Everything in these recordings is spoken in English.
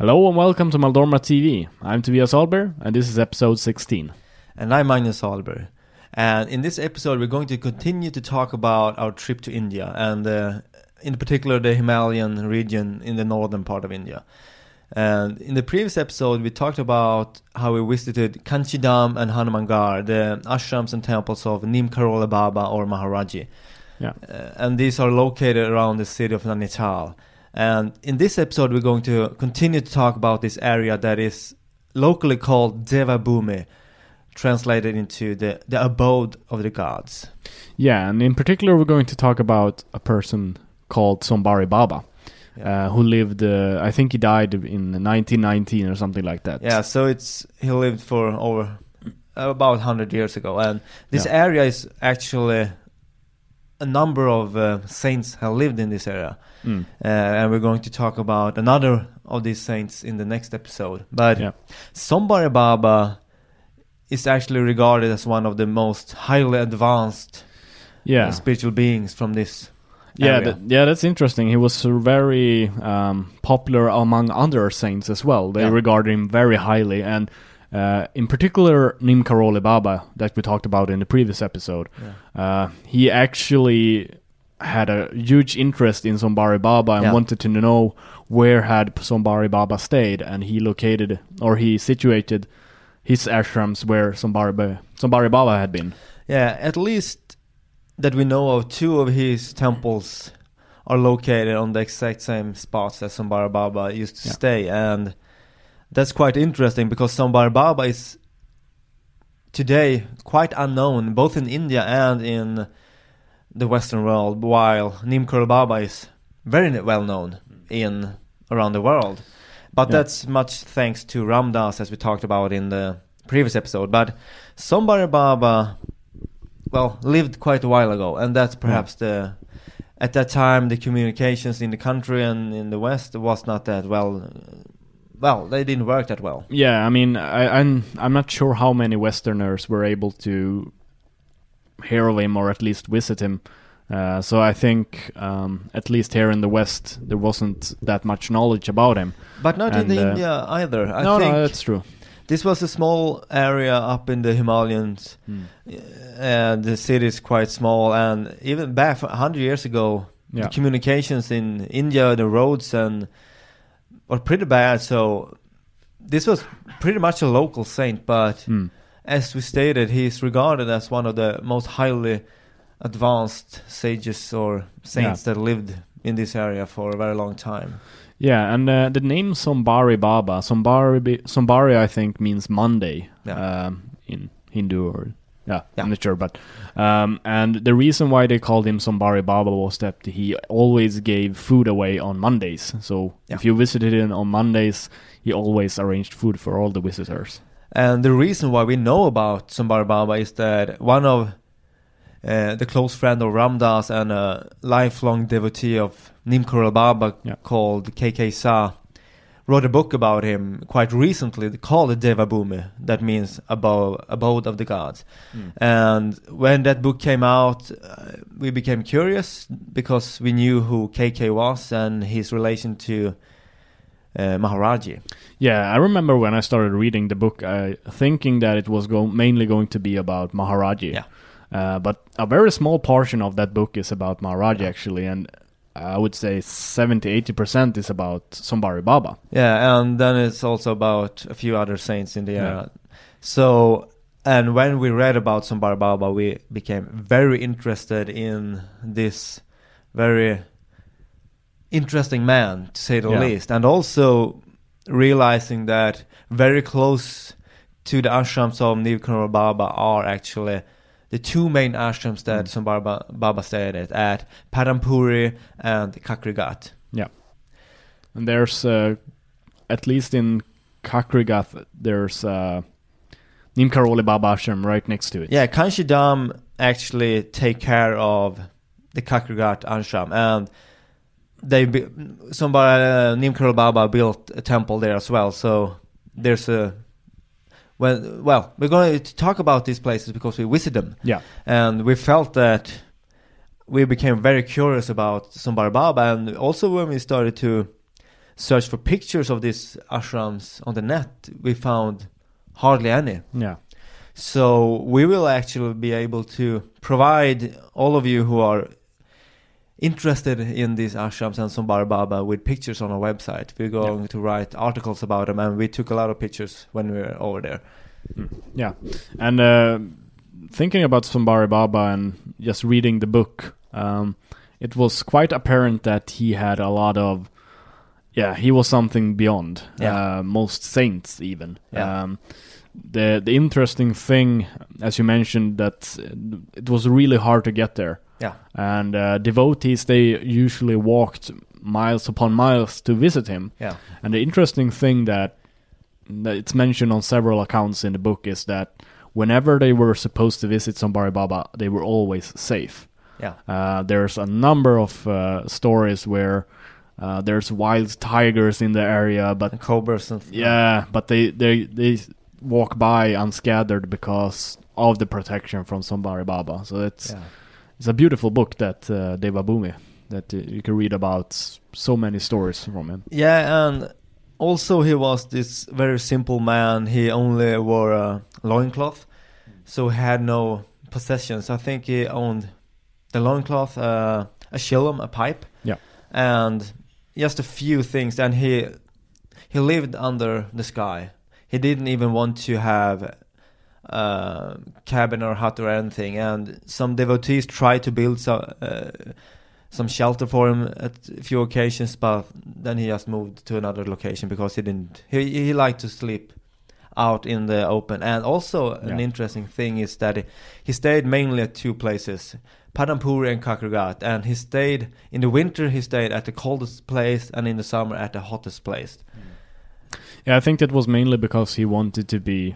Hello and welcome to Maldorma TV. I'm Tobias Alber and this is episode 16. And I'm Magnus Alber. And in this episode, we're going to continue to talk about our trip to India and, uh, in particular, the Himalayan region in the northern part of India. And in the previous episode, we talked about how we visited Kainchi Dham and Hanumangarh, the ashrams and temples of Neem Karoli Baba or Maharaji. Yeah. Uh, and these are located around the city of Nainital. And in this episode, we're going to continue to talk about this area that is locally called Devabhumi, translated into the, the abode of the gods. Yeah, and in particular, we're going to talk about a person called Sombari Baba, Yeah. uh, who lived, uh, I think he died in 1919 or something like that. Yeah, so it's he lived for over about 100 years ago, and this Yeah. area is actually a number of uh, saints have lived in this area, Mm. uh, and we're going to talk about another of these saints in the next episode. But Yeah. Sombari Baba is actually regarded as one of the most highly advanced Yeah. uh, spiritual beings from this. Yeah, yeah, that's interesting. He was very um, popular among other saints as well. They Yeah. regard him very highly, and uh, in particular, Neem Karoli Baba that we talked about in the previous episode. Uh, he actually had a huge interest in Sombari Baba and Yeah. wanted to know where had Sombari Baba stayed, and he located or he situated his ashrams where Sombari, ba- Sombari Baba had been. Yeah, at least that we know of, two of his temples are located on the exact same spots that Sambara Baba used to Yeah. stay, and that's quite interesting because Sambara Baba is today quite unknown both in India and in the Western world, while Nimkar Baba is very well known in around the world. But Yeah. that's much thanks to Ram Dass, as we talked about in the previous episode. But Sombari Baba, well, lived quite a while ago, and that's perhaps the at that time the communications in the country and in the West was not that well. Well, they didn't work that well. Yeah, I mean, I, I'm I'm not sure how many Westerners were able to hear of him or at least visit him. Uh, so I think um, at least here in the West there wasn't that much knowledge about him. But not And, in uh, India either. I no, think no, that's true. this was a small area up in the Himalayas. Hmm. and the city is quite small and even back 100 years ago Yeah. the communications in india the roads and were pretty bad so this was pretty much a local saint but Hmm. as we stated he is regarded as one of the most highly advanced sages or saints that lived in this area for a very long time Yeah, and uh, the name Sombari Baba, Sombari, Sombari, I think means Monday Yeah. um, in Hindu or yeah, Yeah. I'm not sure, but um, and the reason why they called him Sombari Baba was that he always gave food away on Mondays. So Yeah. if you visited him on Mondays, he always arranged food for all the visitors. And the reason why we know about Sambhar Baba is that one of uh, the close friend of Ram Dass and a lifelong devotee of Nimkar Baba Yeah. called KK Sah wrote a book about him quite recently called Devabhumi, that means above, abode of the gods. And when that book came out, uh, we became curious because we knew who KK was and his relation to uh, Maharaji. Yeah, I remember when I started reading the book, uh, thinking that it was go- mainly going to be about Maharaji. Yeah. Uh, but a very small portion of that book is about Maharaji actually, and I would say 70 80% is about Sombari Baba. Yeah, and then it's also about a few other saints in the Yeah. area. So, and when we read about Sambar Baba, we became very interested in this very interesting man, to say the Yeah. least, and also realizing that very close to the ashrams of Nivkanur Baba are actually the two main ashrams that Mm. Sambar Baba stayed at, at Padampuri and Kakrighat. Yeah. And there's, uh, at least in Kakrighat, there's uh, Neem Karoli Baba Ashram right next to it. Yeah, Kainchi Dham actually take care of the Kakrighat Ashram and they be, somebody uh, Nimkarol Baba built a temple there as well. So there's a well, well, we're going to talk about these places because we visited them, Yeah. and we felt that we became very curious about Sambar Baba, and also when we started to search for pictures of these ashrams on the net, we found hardly any. Yeah. So we will actually be able to provide all of you who are interested in these ashrams and Sombar Baba with pictures on our website. We're going to write articles about them, and we took a lot of pictures when we were over there. Yeah, and uh, thinking about Sombari Baba and just reading the book, um, it was quite apparent that he had a lot of, yeah, he was something beyond Yeah. uh, most saints even. Yeah. Um, the the interesting thing, as you mentioned, that it was really hard to get there, Yeah, and uh, devotees they usually walked miles upon miles to visit him. yeah, And the interesting thing that, that it's mentioned on several accounts in the book is that whenever they were supposed to visit Sombari Baba, they were always safe. yeah, Uh, there's a number of uh, stories where uh, there's wild tigers in the area, but and cobras and yeah, but they they they walk by unscattered because of the protection from Sombari Baba. So it's yeah. It's a beautiful book that uh, Deva Bhumi that you can read about so many stories from him. Yeah, and also he was this very simple man. He only wore a loincloth, so he had no possessions. I think he owned the loincloth, uh, a chillum, a pipe, Yeah. and just a few things. And he he lived under the sky. He didn't even want to have a cabin or hut or anything. And some devotees tried to build some. Uh, some shelter for him at a few occasions, but then he just moved to another location because he didn't. He he liked to sleep out in the open. And also an interesting thing is that he, he stayed mainly at two places, Padampuri and Kakrighat. And he stayed in the winter. He stayed at the coldest place, and in the summer at the hottest place. Yeah, I think that was mainly because he wanted to be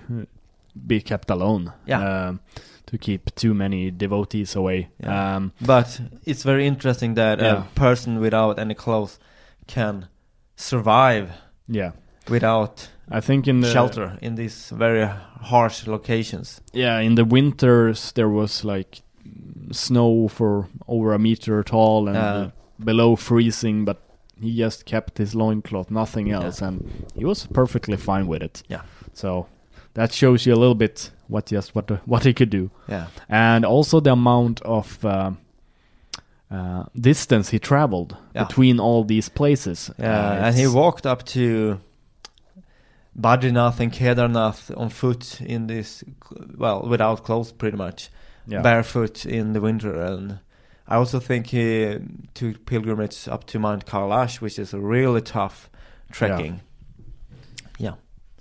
be kept alone. Yeah. Um, to keep too many devotees away. Yeah. Um, But it's very interesting that Yeah. a person without any clothes can survive yeah. without I think in the shelter in these very harsh locations. Yeah, in the winters there was like snow for over a meter tall and uh, below freezing, but he just kept his loincloth, nothing Yeah. else, and he was perfectly fine with it. Yeah. So that shows you a little bit what just what what he could do, Yeah. and also the amount of uh, uh, distance he traveled Yeah. between all these places. Yeah, Uh, and he walked up to Badrinath and Kedarnath on foot in this, well, without clothes pretty much, yeah. barefoot in the winter. And I also think he took pilgrimage up to Mount Kailash, which is a really tough trekking. Yeah.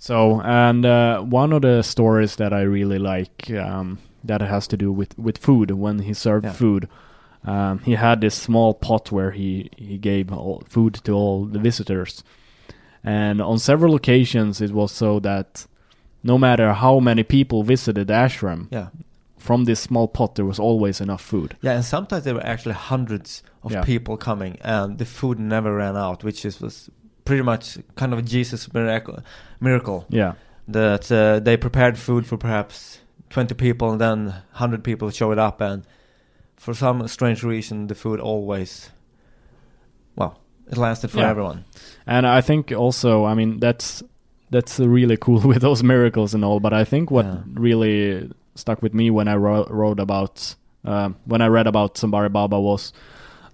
So, and uh, one of the stories that I really like um, that has to do with, with food when he served Yeah. food. Um, he had this small pot where he, he gave all, food to all the visitors. And on several occasions, it was so that no matter how many people visited the ashram, Yeah. from this small pot there was always enough food. Yeah, and sometimes there were actually hundreds of Yeah. people coming, and the food never ran out, which is was pretty much kind of a Jesus miracle. Miracle. Yeah. that uh, they prepared food for perhaps 20 people and then 100 people showed up and for some strange reason the food always well it lasted for Yeah. everyone And I think also, I mean, that's that's really cool with those miracles and all. But I think what Yeah. really stuck with me when I wrote, wrote about um, when I read about Sombari Baba was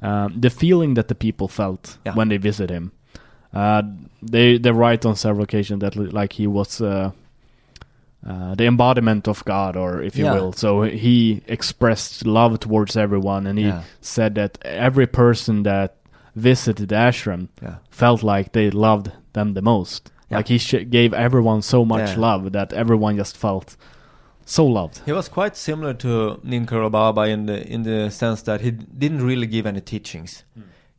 um, the feeling that the people felt Yeah. when they visit him. Uh, they they write on several occasions that like he was. Uh, uh, the embodiment of God, or if you Yeah. will. So he expressed love towards everyone, and he Yeah. said that every person that visited the ashram yeah felt like they loved them the most. Yeah. Like he sh- gave everyone so much Yeah. love that everyone just felt so loved. he was quite similar to Ninkara Baba in the in the sense that he didn't really give any teachings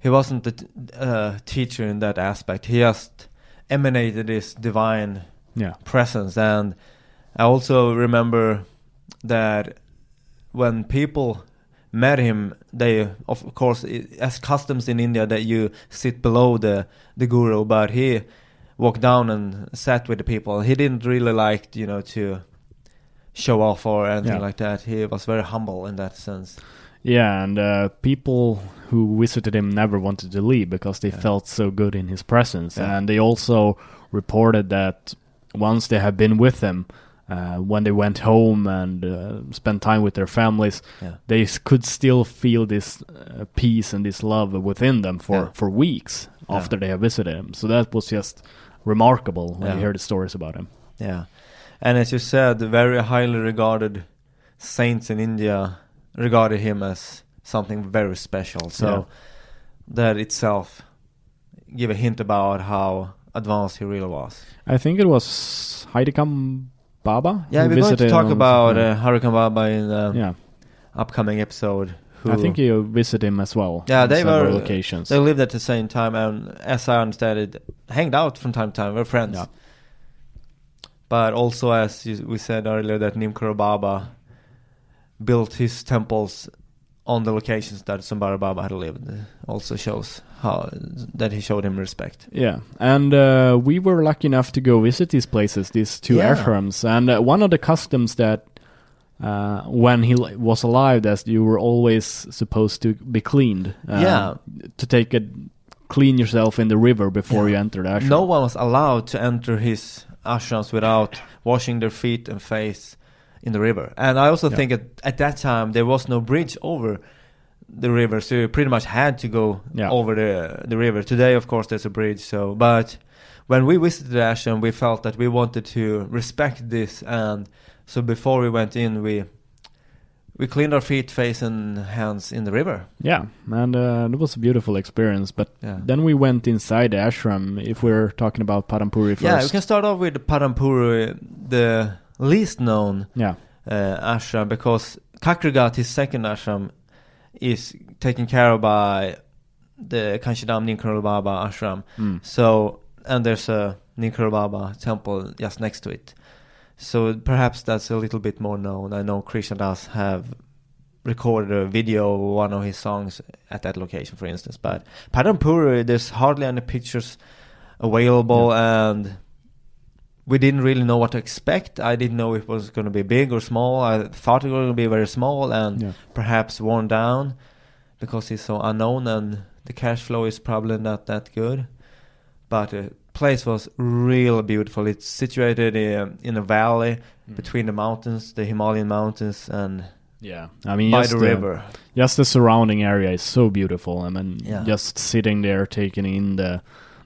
he wasn't a t- uh, teacher in that aspect. He just emanated this divine Yeah, presence. And I also remember that when people met him they of course i- as customs in India that you sit below the the guru but he walked down and sat with the people. He didn't really like you know to show off or anything Yeah. like that. He was very humble in that sense. Yeah, and uh, people who visited him never wanted to leave because they Yeah. felt so good in his presence. Yeah. And they also reported that once they have been with him, uh, when they went home and uh, spent time with their families, Yeah. they could still feel this uh, peace and this love within them for, Yeah. for weeks Yeah. after they have visited him. So that was just remarkable when Yeah. you hear the stories about him. Yeah. And as you said, the very highly regarded saints in India regarded him as something very special. So Yeah. that itself give a hint about how advanced he really was. I think it was Haidakhan Baba. Yeah, we're going to talk about uh, Haidakhan Baba in the yeah. upcoming episode. Who I think you visit him as well. Yeah, they were- occasions. they lived at the same time, and as I understand it, hanged out from time to time. We're friends. Yeah. But also, as you, we said earlier, that Nimkara Baba built his temples on the locations that Sambara Baba had lived. Also shows how that he showed him respect. Yeah, and uh, we were lucky enough to go visit these places, these two Yeah. ashrams, and uh, one of the customs that. Uh, when he was alive, that you were always supposed to be cleaned. uh, Yeah. To take a clean yourself in the river before Yeah. you enter the ashram. No one was allowed to enter his ashrams without washing their feet and face in the river. And I also Yeah. think at, at that time there was no bridge over the river, so you pretty much had to go Yeah. over the the river. Today, of course, there's a bridge. So, but when we visited the ashram, we felt that we wanted to respect this, and so before we went in, we we cleaned our feet, face, and hands in the river. Yeah, and uh, it was a beautiful experience. But Yeah. then we went inside the ashram. If we're talking about Padampuri first, Yeah, we can start off with Padampuri, the least known yeah, uh, ashram because Kakrighat, his second ashram, is taken care of by the Kainchi Dham Ninkarol Baba ashram. Mm. So, and there's a Ninkarol Baba temple just next to it. So perhaps that's a little bit more known. I know Krishna Das have recorded a video of one of his songs at that location, for instance. But Padampuri, there's hardly any pictures available, and we didn't really know what to expect. I didn't know if it was going to be big or small. I thought it was going to be very small and yeah. perhaps worn down because it's so unknown and the cash flow is probably not that good. But the place was really beautiful. It's situated in, in a valley Mm. between the mountains, the Himalayan mountains, and Yeah, I mean, by just the river. just the surrounding area is so beautiful. I mean, Yeah. just sitting there, taking in the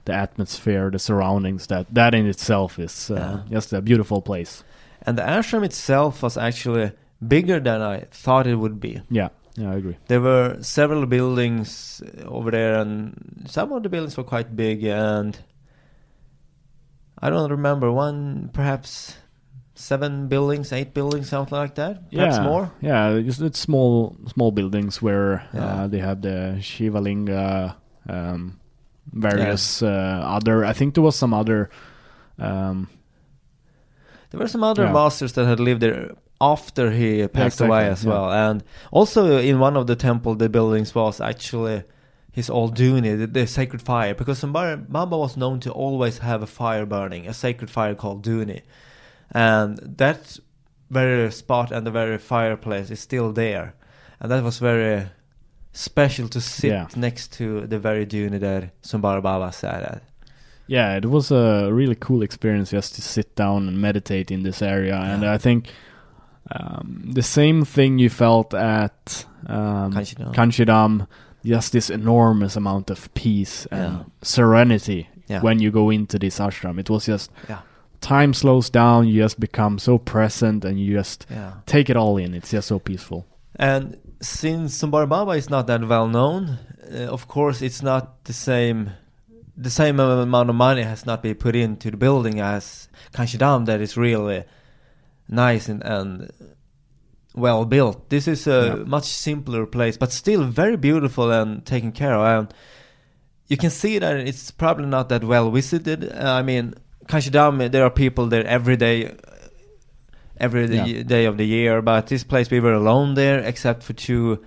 the atmosphere, the surroundings. That that in itself is uh, Yeah. just a beautiful place. And the ashram itself was actually bigger than I thought it would be. Yeah, yeah, I agree. There were several buildings uh, over there, and some of the buildings were quite big. And I don't remember one, perhaps seven buildings, eight buildings, something like that. Perhaps yeah, more. Yeah, it's, it's small small buildings where Yeah. uh, they have the Shivalinga, um, various uh, other. I think there was some other. Um, There were some other Yeah. masters that had lived there after he passed exactly, away as yeah. well. And also in one of the temple, the buildings was actually his old duni, the, the sacred fire, because Baba was known to always have a fire burning, a sacred fire called duni, and that very spot and the very fireplace is still there, and that was very special to sit Yeah. next to the very dune that Sambara Baba sat at. yeah, it was a really cool experience just to sit down and meditate in this area, and I think um, the same thing you felt at um, Kainchi Dham. Kanchidam, just this enormous amount of peace and Yeah. serenity Yeah. when you go into this ashram. It was just Yeah. time slows down, you just become so present and you just Yeah. take it all in. It's just so peaceful. And since Sambara Baba is not that well known, uh, of course it's not the same. The same amount of money has not been put into the building as Kainchi Dham that is really nice and, and well built. This is a Yeah. much simpler place, but still very beautiful and taken care of. And you can see that it's probably not that well visited. I mean, Kainchi Dham, there are people there every day, every Yeah. day- of the year. But this place, we were alone there, except for two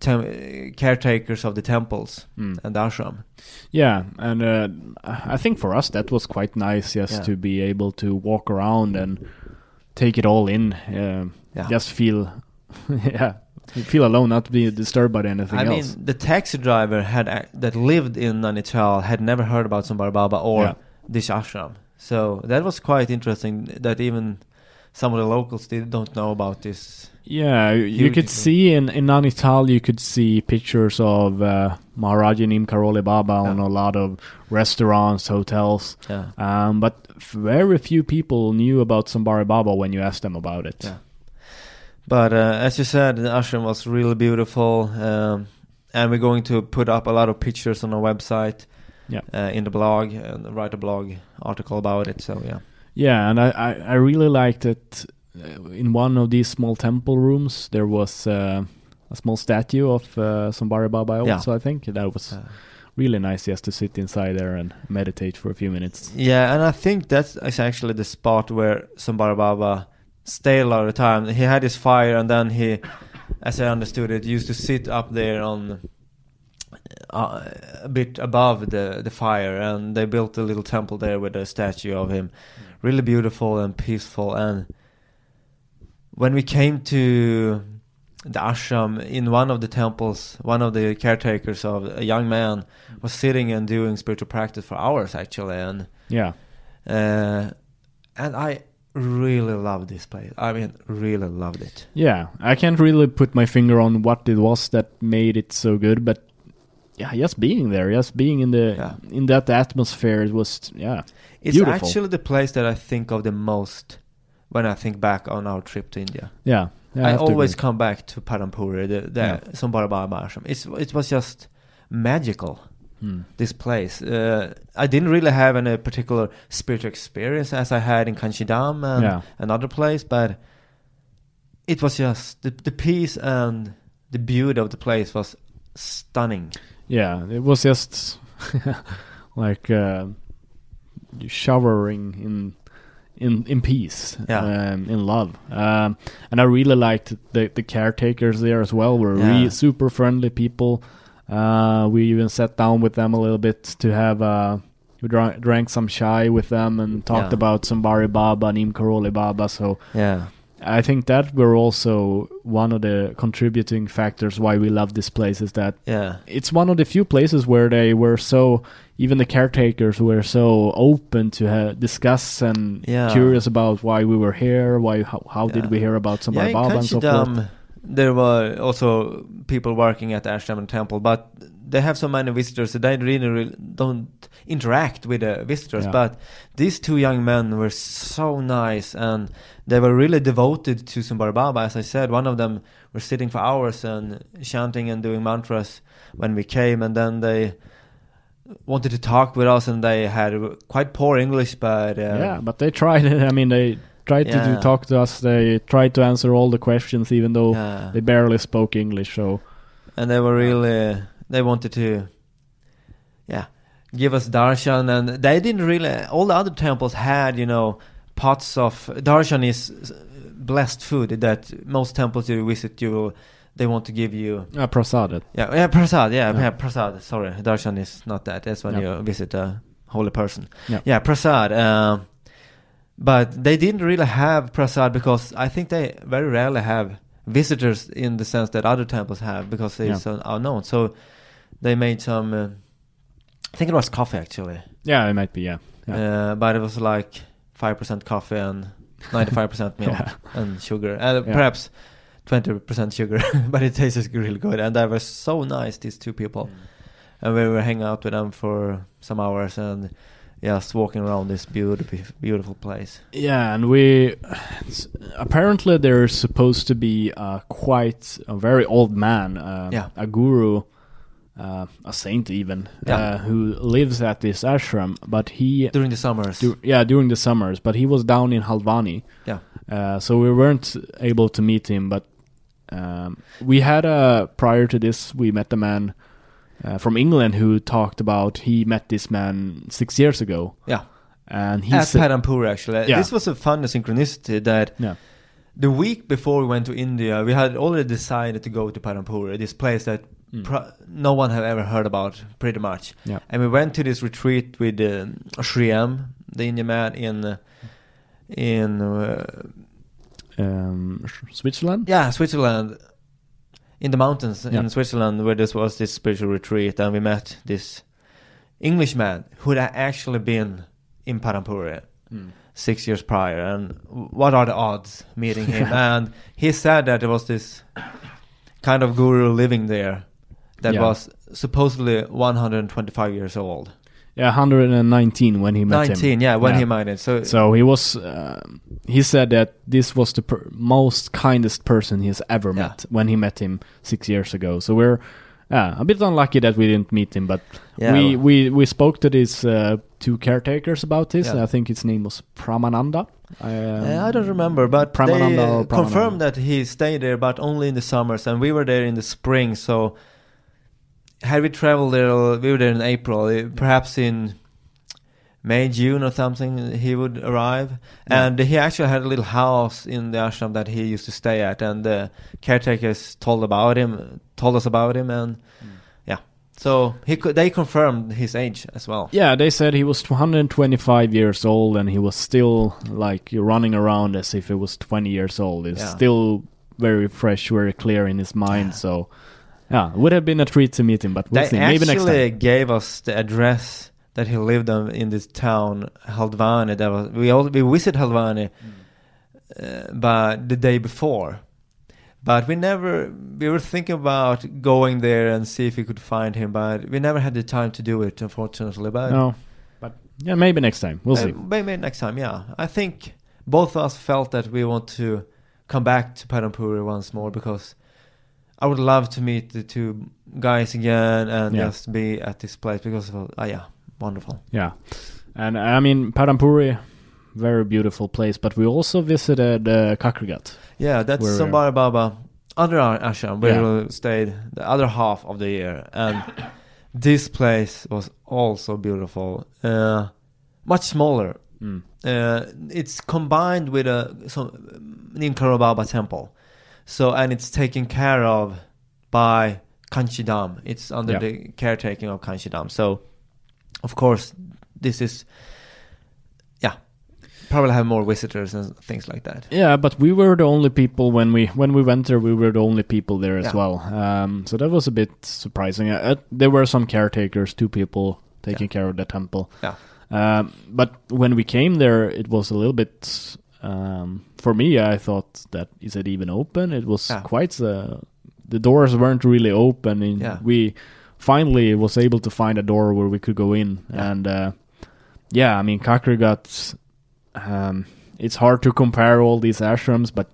tem- caretakers of the temples Mm. and the ashram. Yeah, and uh, I think for us that was quite nice just Yeah. to be able to walk around and take it all in. Uh, Yeah. Just feel, yeah, feel alone, not be disturbed by anything else. I else. mean, the taxi driver had ac- that lived in Nainital had never heard about Sambara Baba or Yeah. this ashram. So that was quite interesting. That even some of the locals did don't know about this. Yeah, you could see in in Nainital, you could see pictures of uh, Maharaja Neem Karoli Baba on Yeah. a lot of restaurants, hotels. Yeah, Um, but very few people knew about Sombari Baba when you asked them about it. Yeah. but uh, as you said, the ashram was really beautiful, um, and we're going to put up a lot of pictures on our website. Yeah. uh, in the blog and write a blog article about it. So yeah, Yeah, and I, I, I really liked it. Uh, in one of these small temple rooms, there was uh, a small statue of uh, Sombari Baba Yeah. also, I think. That was Uh, really nice just to sit inside there and meditate for a few minutes. Yeah, and I think that's is actually the spot where Sambara Baba stayed a lot of the time. He had his fire, and then he, as I understood it, used to sit up there on uh, a bit above the the fire, and they built a little temple there with a statue of him, really beautiful and peaceful. And when we came to the ashram in one of the temples, one of the caretakers of a young man was sitting and doing spiritual practice for hours actually, and Yeah. uh, and I really loved this place. I mean, really loved it. Yeah, I can't really put my finger on what it was that made it so good, but yeah, just being there, just being in the Yeah. in that atmosphere, it was yeah, It's Beautiful. actually the place that I think of the most when I think back on our trip to India. yeah. yeah I to always come back to Padampuri, the, the Yeah. Sambara Baba ashram. It's it was just magical. Hmm. This place. Uh, I didn't really have any particular spiritual experience as I had in Kainchi Dham and Yeah. another place, but it was just the the peace and the beauty of the place was stunning. Yeah, it was just like uh, showering in in in peace, Yeah. um, in love, um, and I really liked the the caretakers there as well. Were Yeah. really super friendly people. Uh, we even sat down with them a little bit to have uh, we drank, drank some chai with them and talked Yeah. about Sombari Baba, Neem Karoli Baba. So Yeah. I think that were also one of the contributing factors why we love this place is that Yeah. it's one of the few places where they were so even the caretakers were so open to ha- discuss and Yeah. curious about why we were here why how, how Yeah. did we hear about yeah, Sombari in Baba and so forth there were also people working at ashram and temple, but they have so many visitors that they really, really don't interact with the visitors. Yeah. But these two young men were so nice and they were really devoted to Sambara Baba. As I said, one of them were sitting for hours and chanting and doing mantras when we came, and then they wanted to talk with us, and they had quite poor English, but uh, yeah but they tried I mean they tried to do, talk to us they tried to answer all the questions even though yeah. they barely spoke English so and they were really they wanted to yeah give us darshan and they didn't really all the other temples had you know pots of darshan is blessed food that most temples you visit you they want to give you uh, prasadat yeah yeah prasad yeah, Yeah. yeah. prasad sorry darshan is not that that's when Yeah. you visit a holy person Yeah. yeah prasad um, but they didn't really have prasad because I think they very rarely have visitors in the sense that other temples have because they're Yeah. so unknown. So they made some. Uh, I think it was coffee actually, yeah it might be yeah yeah, uh, but it was like five percent coffee and ninety-five percent milk Yeah. and sugar, and Yeah. perhaps twenty percent sugar. but it tasted really good, and they were so nice. These two people, and we were hanging out with them for some hours and just walking around this beautiful, beautiful place. Yeah, and we apparently there's supposed to be uh, quite a very old man, uh, Yeah. a guru, uh, a saint even, Yeah. uh, who lives at this ashram. But he, During the summers, du- yeah, during the summers. But he was down in Haldwani, yeah, uh, so we weren't able to meet him. But um, we had a prior to this, we met a man. Uh, from England, who talked about he met this man six years ago, yeah. and he At Padampur, actually. Yeah. This was a fun synchronicity that Yeah. the week before we went to India, we had already decided to go to Padampur, this place that. Pro- no one had ever heard about, pretty much. Yeah. And we went to this retreat with um, Sri M, the Indian man in uh, in uh, um, Switzerland. yeah Switzerland. in the mountains Yeah. in Switzerland where this was this spiritual retreat, and we met this Englishman who had actually been in Padampuri six years prior. And what are the odds meeting him? and he said that there was this kind of guru living there that Yeah. was supposedly 125 years old. Yeah, 119 when he met 19, him. yeah, when he met it. So, So he was. Uh, he said that this was the per- most kindest person he's ever Yeah. met when he met him six years ago. So we're yeah, a bit unlucky that we didn't meet him, but Yeah, we, we we spoke to these uh, two caretakers about this. Yeah. I think his name was Pramananda. Um, I don't remember, but Pramananda they Pramananda. confirmed that he stayed there, but only in the summers, and we were there in the spring. So, had we traveled there, we were there in April. eh, Perhaps in May, June, or something, he would arrive. Yeah. And he actually had a little house in the ashram that he used to stay at, and the caretakers told about him, told us about him, and yeah. So he could, they confirmed his age as well. Yeah, they said he was 125 years old and he was still like running around as if he was 20 years old. It's Yeah. still very fresh, very clear in his mind. So, yeah, it would have been a treat to meet him, but we'll they see. Maybe next time. actually gave us the address that he lived on in this town, Haldwani. That was we all we visited Haldwani, uh, but the day before, but we never we were thinking about going there and see if we could find him, but we never had the time to do it, unfortunately. But No, but yeah, maybe next time. We'll uh, see. maybe next time. Yeah, I think both of us felt that we want to come back to Padampuri once more because. I would love to meet the two guys again and Yeah. just be at this place because of, oh yeah, wonderful. Yeah, and I mean Padampuri, very beautiful place. But we also visited uh, Kakrighat. Yeah, that's Sambar Baba, other ashram where Yeah. we stayed the other half of the year, and this place was also beautiful. Uh, much smaller. Mm. Uh, it's combined with a some Baba temple, so and it's taken care of by Kainchi Dham. It's under Yeah. the caretaking of Kainchi Dham. So, of course, this is yeah, probably have more visitors and things like that. Yeah, but we were the only people when we when we went there. We were the only people there as Yeah. well. Um, so that was a bit surprising. Uh, uh, there were some caretakers, two people taking care of the temple. Yeah. Um, but when we came there, it was a little bit. Um, for me, I thought that is it even open? It was Yeah. quite. Uh, the doors weren't really open, and Yeah. we finally was able to find a door where we could go in. Yeah. And uh, yeah, I mean, Kakrighat. Um, it's hard to compare all these ashrams, but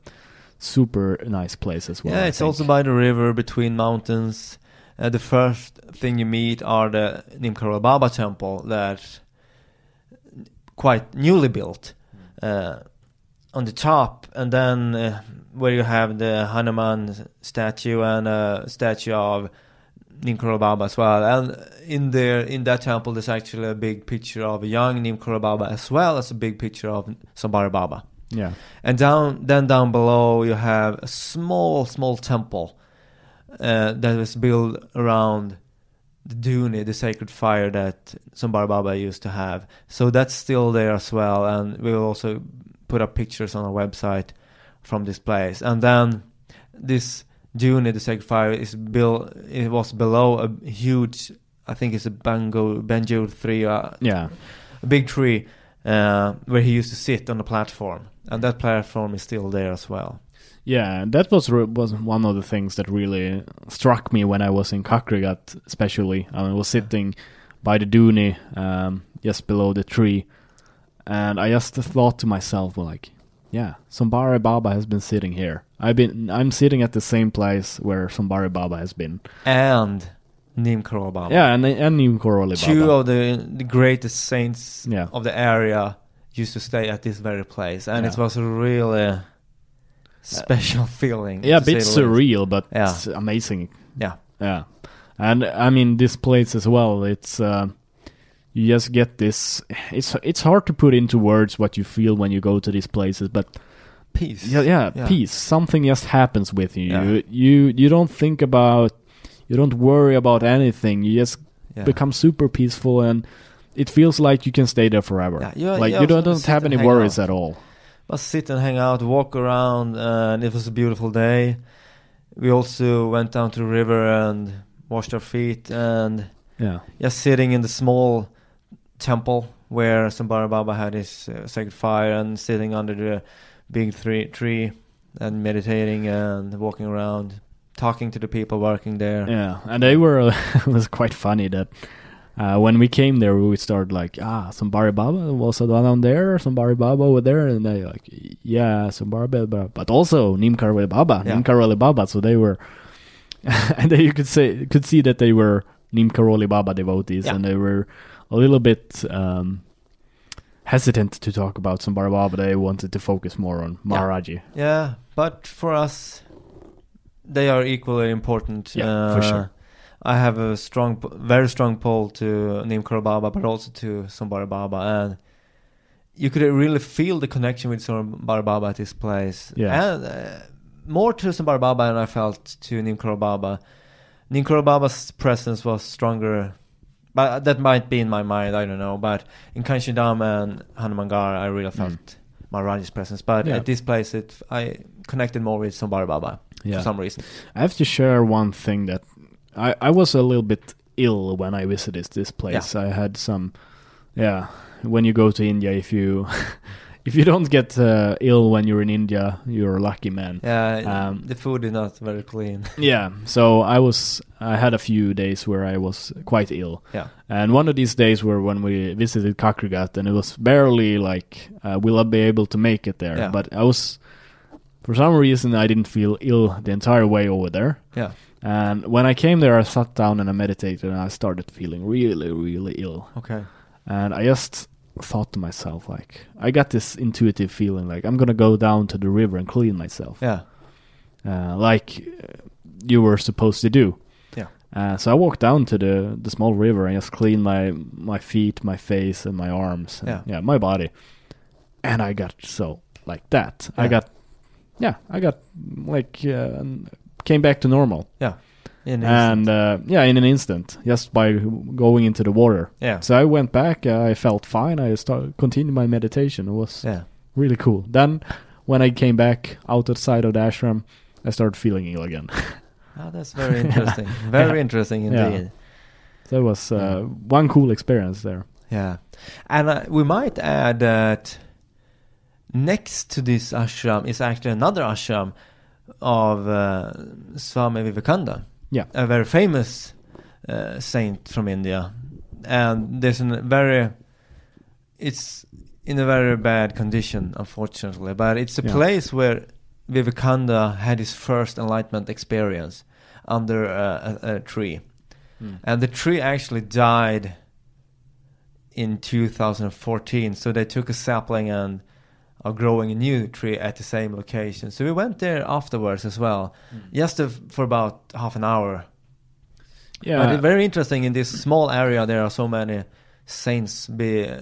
super nice place as well. yeah, I it's think. also by the river between mountains. Uh, the first thing you meet are the Nimkara Baba temple that quite newly built uh, on the top, and then uh, where you have the Hanuman statue and a statue of Nimkara Baba as well. And in there, in that temple, there's actually a big picture of a young Nimkara Baba as well as a big picture of Sambhara Baba. yeah, And down, then down below, you have a small, small temple uh, that was built around the Duni, the sacred fire that Sambhara Baba used to have. So that's still there as well, and we will also put up pictures on our website from this place. And then this Duni, the sacred fire, is built. It was below a huge, I think it's a bango, banjo tree, uh, yeah, a big tree uh, where he used to sit on the platform, and that platform is still there as well. yeah. That was re- was one of the things that really struck me when I was in Kakrighat, especially. I was sitting by the duni, um, just below the tree, and I just thought to myself, well, like, yeah, Sombari Baba has been sitting here. I've been, I'm sitting at the same place where Sombari Baba has been. And Neem Baba. Yeah, and and Neem Karoli two of the the greatest saints Yeah. of the area used to stay at this very place, and it was a really special feeling. yeah, a bit the least. surreal, but Yeah. amazing. Yeah, Yeah, and I mean this place as well. It's uh, you just get this. It's it's hard to put into words what you feel when you go to these places, but peace. yeah, yeah, Yeah. peace. Something just happens with you. Yeah. You you you don't think about, you don't worry about anything. You just become super peaceful, and it feels like you can stay there forever. Yeah, like you don't, don't have any worries out. at all. Let's sit and hang out, walk around, and it was a beautiful day. we also went down to the river and washed our feet and Yeah. just sitting in the small temple where Sambara Baba had his uh, sacred fire and sitting under the big tree, tree and meditating and walking around, talking to the people working there. Yeah, and they were it was quite funny that uh, when we came there, we started like, ah, Sombari Baba was the one down there, Sombari Baba over there, and they like, yeah, Sombari Baba, but also Neem Karwali Baba, Yeah. Neem Baba. So they were, and then you could say could see that they were Neem Karwali Baba devotees, Yeah. and they were a little bit. Um, hesitant to talk about Sombari Baba I wanted to focus more on Maharaji Yeah, but for us, they are equally important. Yeah, for sure. I have a strong, very strong pull to Neem Karwali Baba, but also to Sambara Baba, and you could really feel the connection with Sambara Baba at this place. Yeah. and uh, more to Sambara Baba than I felt to Neem Karwali Baba. Neem Karwali Baba's presence was stronger. But that might be in my mind, I don't know. But in Kainchi Dham and Hanumangarh, I really felt Maharaji's presence. But Mm. Yeah. at this place, it I connected more with Sambara Baba yeah for some reason. I have to share one thing that I, I was a little bit ill when I visited this place. I had some, yeah. When you go to India, if you if you don't get uh, ill when you're in India, you're a lucky man. Yeah, Um, the food is not very clean. Yeah. So I was I had a few days where I was quite ill, yeah, and one of these days were when we visited Kakrighat, and it was barely like uh, will I be able to make it there? Yeah. But I was. For some reason, I didn't feel ill the entire way over there. yeah, And when I came there, I sat down and I meditated, and I started feeling really, really ill. okay, And I just thought to myself, like, I got this intuitive feeling, like I'm gonna go down to the river and clean myself, yeah, uh, like you were supposed to do. Yeah. Uh, so I walked down to the the small river and just cleaned my my feet, my face, and my arms. and, Yeah. yeah, my body. And I got so like that. I got, yeah, I got like uh, came back to normal In and uh, yeah, in an instant, just by going into the water. yeah, So I went back. Uh, I felt fine. I started continued my meditation. It was yeah, really cool. Then, when I came back outside of the ashram, I started feeling ill again. oh, that's very interesting. Very Yeah. interesting Yeah. indeed. so it was uh, Yeah. one cool experience there. Yeah, and uh, we might add that next to this ashram is actually another ashram of uh, Swami Vivekananda. Yeah. a very famous uh, saint from India, and there's a very, it's in a very bad condition, unfortunately, but it's a Yeah. place where Vivekananda had his first enlightenment experience under a, a, a tree. And the tree actually died in 2014. So they took a sapling and are growing a new tree at the same location. So we went there afterwards as well, just to, for about half an hour. yeah, But it's very interesting in this small area. There are so many saints be, uh,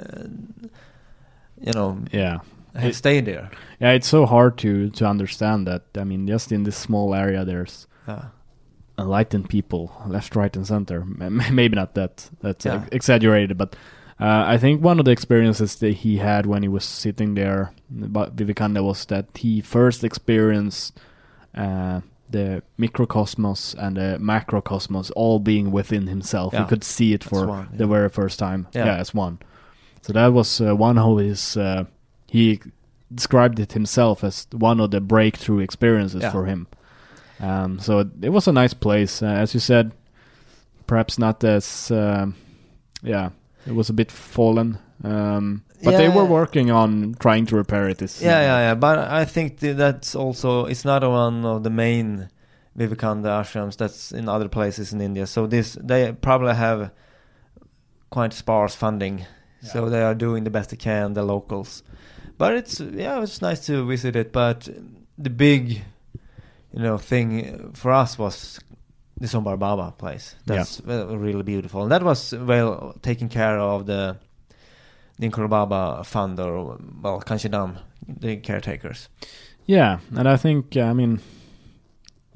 you know, yeah, have It- stayed there. yeah. It's so hard to to understand that. I mean, just in this small area, there's Yeah. enlightened people left, right, and center. M- Maybe not that that's Yeah. ex- exaggerated, but uh, I think one of the experiences that he had when he was sitting there, but Vivekananda, was that he first experienced uh, the microcosmos and the macrocosmos all being within himself. Yeah. He could see it for one, the very first time. Yeah. Yeah, as one. So that was uh, one of his. Uh, he described it himself as one of the breakthrough experiences Yeah. for him. Um, so it, it was a nice place, uh, as you said. Perhaps not as, um yeah, it was a bit fallen, um, but they were working on trying to repair it. This Yeah, yeah, yeah. But I think that's also it's not one of the main Vivekananda ashrams that's in other places in India. So this they probably have quite sparse funding, so they are doing the best they can, the locals. But it's yeah, it's nice to visit it. But the big, you know, thing for us was the Sombar Baba place. That's uh, really beautiful, and that was well taken care of the Ninkor Baba fund or well Kainchi Dham, the caretakers. Yeah, and I think I mean,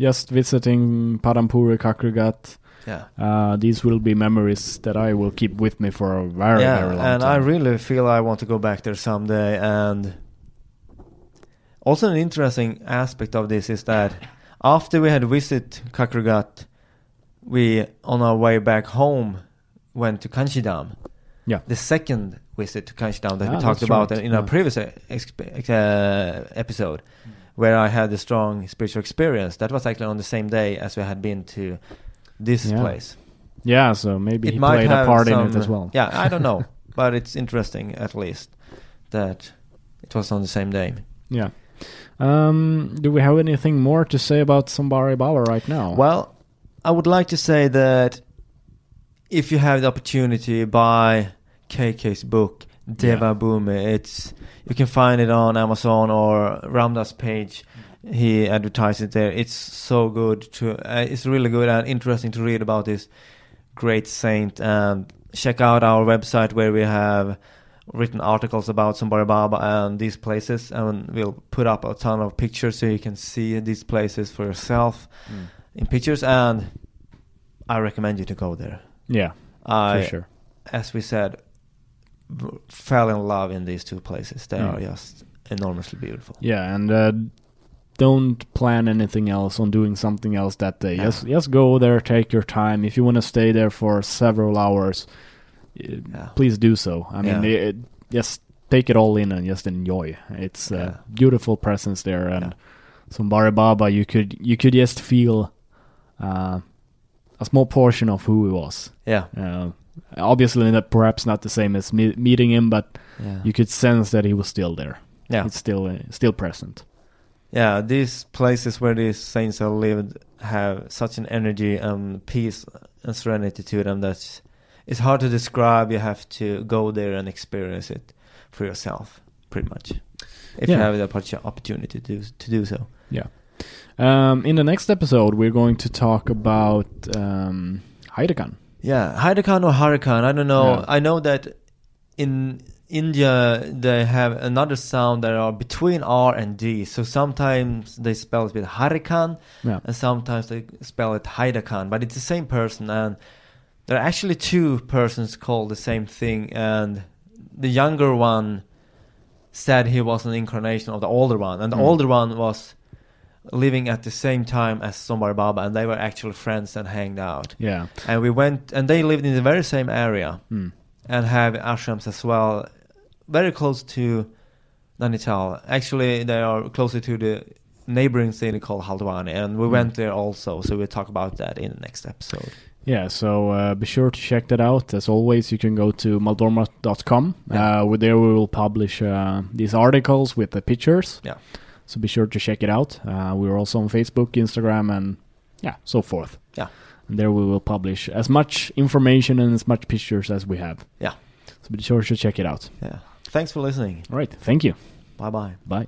just visiting Padampuri, Kakrighat, Yeah. uh, these will be memories that I will keep with me for a very, yeah, very long and time. And I really feel I want to go back there someday. And also, an interesting aspect of this is that After we had visited Kakrighat, we on our way back home went to Kainchi Dham. Yeah. The second visit to Kainchi Dham that Ah, we talked about right. in our Yeah. previous uh, uh, episode, where I had a strong spiritual experience. That was actually on the same day as we had been to this Yeah. place. Yeah, so maybe it he played a part in it as well. Yeah, I don't know, but it's interesting at least that it was on the same day. Yeah. Um, do we have anything more to say about Sombari Baba right now? Well, I would like to say that if you have the opportunity, buy KK's book Deva Yeah. Bhumi. It's you can find it on Amazon or Ram Dass page. He advertises it there. It's so good to. Uh, it's really good and interesting to read about this great saint. And check out our website where we have written articles about Sombari Baba and these places, and we'll put up a ton of pictures so you can see these places for yourself Mm. In pictures and I recommend you to go there. Yeah, I, for sure. as we said, fell in love in these two places. They Mm. are just enormously beautiful. Yeah, and uh, don't plan anything else on doing something else that day. Yeah. Just just go there, take your time. If you want to stay there for several hours, uh, Yeah. please do so. I mean, Yeah. it, just take it all in and just enjoy. It's a beautiful presence there, and Yeah. Sombari Baba, you could you could just feel uh, a small portion of who he was. Yeah, Uh, obviously, not, perhaps not the same as me- meeting him, but yeah, you could sense that he was still there. yeah. It's still uh, still present. yeah. These places where these saints have lived have such an energy and peace and serenity to them that it's hard to describe. You have to go there and experience it for yourself, pretty much. If you have the opportunity to do, to do so. Um, in the next episode, we're going to talk about um, Haidakhan. Yeah, Haidakhan or Huracan, I don't know. Yeah. I know that in India they have another sound that are between R and D. So sometimes they spell it with Harikan Yeah. and sometimes they spell it Haidakhan, but it's the same person and there are actually two persons called the same thing and the younger one said he was an incarnation of the older one and the Mm. older one was living at the same time as Sombar Baba and they were actually friends and hanged out Yeah. and we went and they lived in the very same area Mm. and have ashrams as well very close to Nainital actually they are closer to the neighboring city called Haldwani and we Mm. went there also so we'll talk about that in the next episode Yeah, so uh, be sure to check that out. As always, you can go to maldorma.com. Yeah. Uh, with there we will publish uh, these articles with the pictures. Yeah. So be sure to check it out. Uh, we're also on Facebook, Instagram, and yeah, so forth. Yeah. And there we will publish as much information and as much pictures as we have. Yeah. So be sure to check it out. yeah thanks for listening All right. Thank you. bye bye Bye.